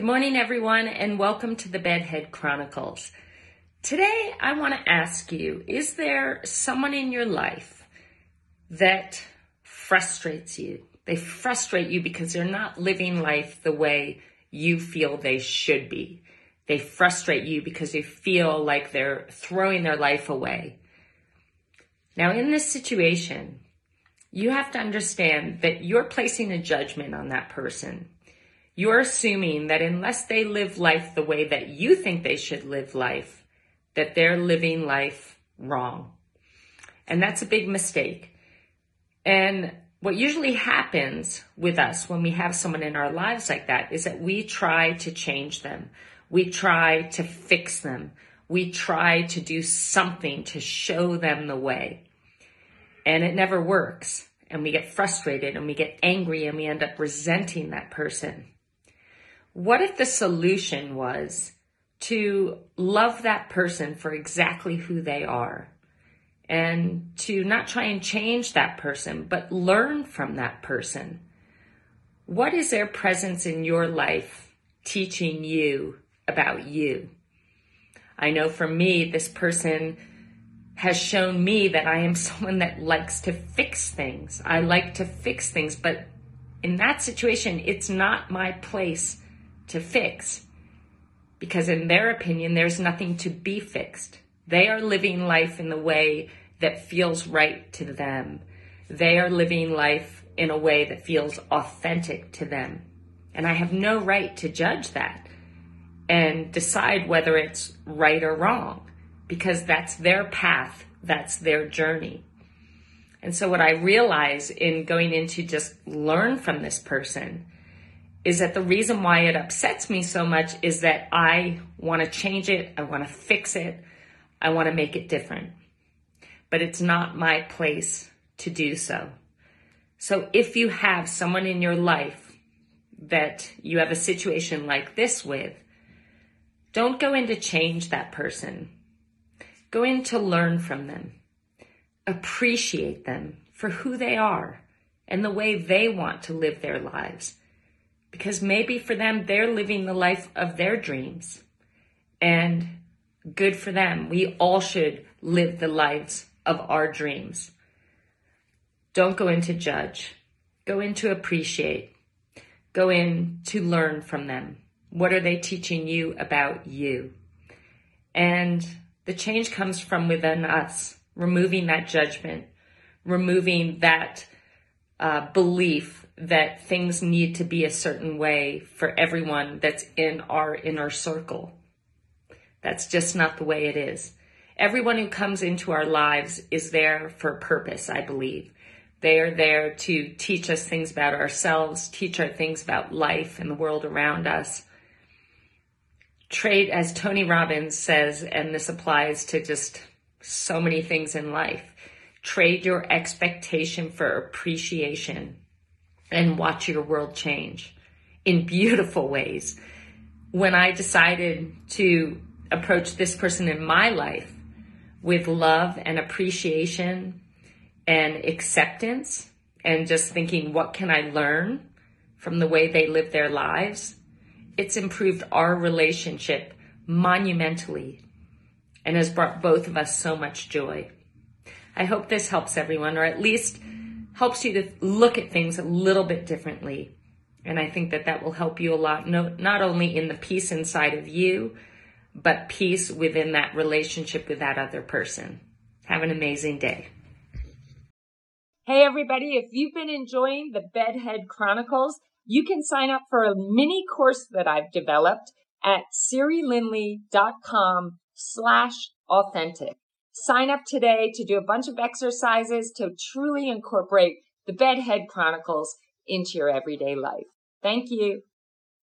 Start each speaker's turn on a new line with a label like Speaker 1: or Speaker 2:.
Speaker 1: Good morning, everyone, and welcome to the Bedhead Chronicles. Today, I want to ask you Is there someone in your life that frustrates you? They frustrate you because they're not living life the way you feel they should be. They frustrate you because you feel like they're throwing their life away. Now, in this situation, you have to understand that you're placing a judgment on that person you're assuming that unless they live life the way that you think they should live life, that they're living life wrong. And that's a big mistake. And what usually happens with us when we have someone in our lives like that is that we try to change them. We try to fix them. We try to do something to show them the way. And it never works. And we get frustrated and we get angry and we end up resenting that person. What if the solution was to love that person for exactly who they are and to not try and change that person, but learn from that person? What is their presence in your life teaching you about you? I know for me, this person has shown me that I am someone that likes to fix things. I like to fix things, but in that situation, it's not my place to fix because, in their opinion, there's nothing to be fixed. They are living life in the way that feels right to them. They are living life in a way that feels authentic to them. And I have no right to judge that and decide whether it's right or wrong because that's their path, that's their journey. And so, what I realize in going into just learn from this person is that the reason why it upsets me so much is that I want to change it, I want to fix it, I want to make it different. But it's not my place to do so. So if you have someone in your life that you have a situation like this with, don't go in to change that person. Go in to learn from them. Appreciate them for who they are and the way they want to live their lives because maybe for them, they're living the life of their dreams. And good for them. We all should live the lives of our dreams. Don't go in to judge, go in to appreciate, go in to learn from them. What are they teaching you about you? And the change comes from within us, removing that judgment, removing that uh, belief that things need to be a certain way for everyone that's in our inner circle. That's just not the way it is. Everyone who comes into our lives is there for purpose, I believe. They are there to teach us things about ourselves, teach us things about life and the world around us. Trade, as Tony Robbins says, and this applies to just so many things in life, trade your expectation for appreciation and watch your world change in beautiful ways. When I decided to approach this person in my life with love and appreciation and acceptance and just thinking, what can I learn from the way they live their lives? It's improved our relationship monumentally and has brought both of us so much joy. I hope this helps everyone, or at least helps you to look at things a little bit differently. And I think that that will help you a lot, no, not only in the peace inside of you, but peace within that relationship with that other person. Have an amazing day.
Speaker 2: Hey, everybody, if you've been enjoying the Bedhead Chronicles, you can sign up for a mini course that I've developed at sirilindley.com slash authentic. Sign up today to do a bunch of exercises to truly incorporate the Bedhead Chronicles into your everyday life. Thank you.